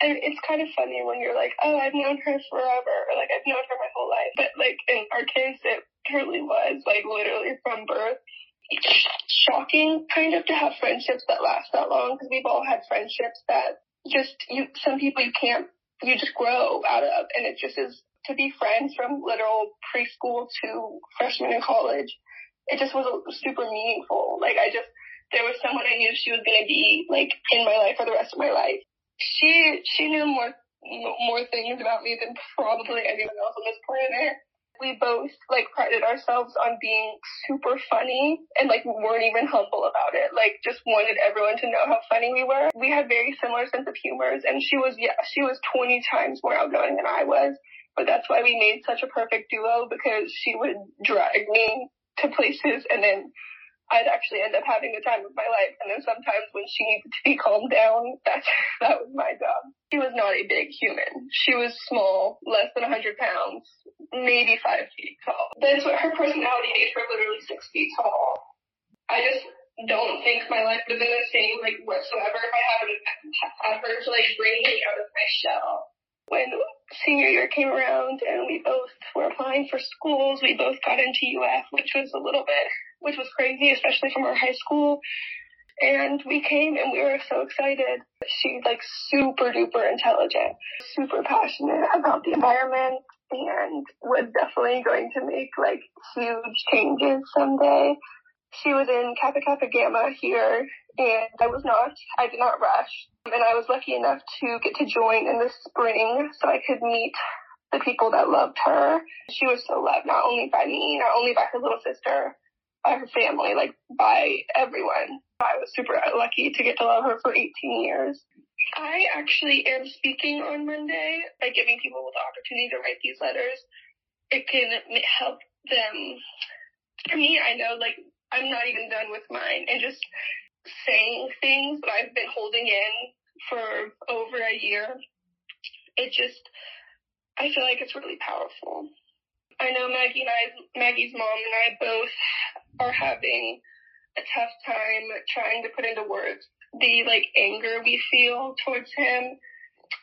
And it's kind of funny when you're like, oh, I've known her forever, or like I've known her my whole life. But like in our case, it truly was like literally from birth. Shocking kind of to have friendships that last that long because we've all had friendships that just you, some people you can't, you just grow out of and it just is to be friends from literal preschool to freshman in college. It just was super meaningful. Like I just, there was someone I knew she was going to be like in my life for the rest of my life. She, she knew more, more things about me than probably anyone else on this planet. We both like prided ourselves on being super funny and like weren't even humble about it. Like just wanted everyone to know how funny we were. We had very similar sense of humors and she was, yeah, she was 20 times more outgoing than I was. But that's why we made such a perfect duo because she would drag me to places and then I'd actually end up having the time of my life. And then sometimes when she needed to be calmed down, that's, that was my job. She was not a big human. She was small, less than 100 pounds, maybe five feet tall. That's what her personality made her literally six feet tall. I just don't think my life would have been the same, like, whatsoever if I hadn't had her to, like, bring me out of my shell. When senior year came around and we both were applying for schools, we both got into UF, which was a little bit which was crazy, especially from our high school. And we came and we were so excited. She's like super duper intelligent, super passionate about the environment and was definitely going to make like huge changes someday. She was in Kappa Kappa Gamma here and I was not, I did not rush. And I was lucky enough to get to join in the spring so I could meet the people that loved her. She was so loved, not only by me, not only by her little sister, her family, like by everyone. I was super lucky to get to love her for 18 years. I actually am speaking on Monday by giving people the opportunity to write these letters. It can help them. For me, I know like I'm not even done with mine and just saying things that I've been holding in for over a year. It just, I feel like it's really powerful. I know Maggie and I, Maggie's mom and I both are having a tough time trying to put into words the like anger we feel towards him.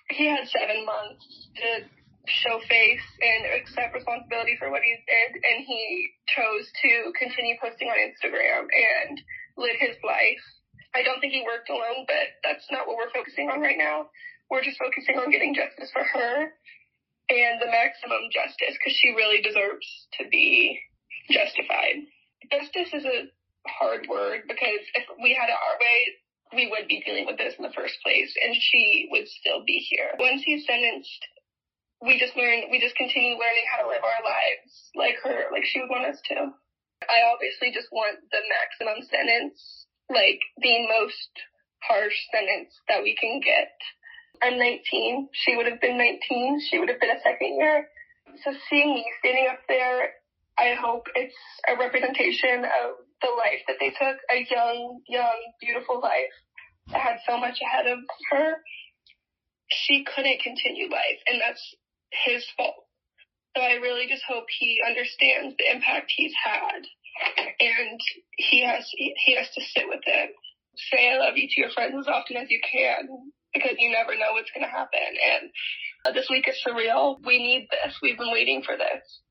He had seven months to show face and accept responsibility for what he did and he chose to continue posting on Instagram and live his life. I don't think he worked alone, but that's not what we're focusing on right now. We're just focusing on getting justice for her and the maximum justice because she really deserves to be justified. Justice is a hard word because if we had it our way, we would be dealing with this in the first place and she would still be here. Once he's sentenced, we just learn, we just continue learning how to live our lives like her, like she would want us to. I obviously just want the maximum sentence, like the most harsh sentence that we can get I'm 19. She would have been 19. She would have been a second year. So seeing me standing up there, I hope it's a representation of the life that they took, a young, young, beautiful life that had so much ahead of her. She couldn't continue life and that's his fault. So I really just hope he understands the impact he's had and he has, he has to sit with it. Say I love you to your friends as often as you can because you never know what's going to happen. And uh, this week is surreal. We need this. We've been waiting for this.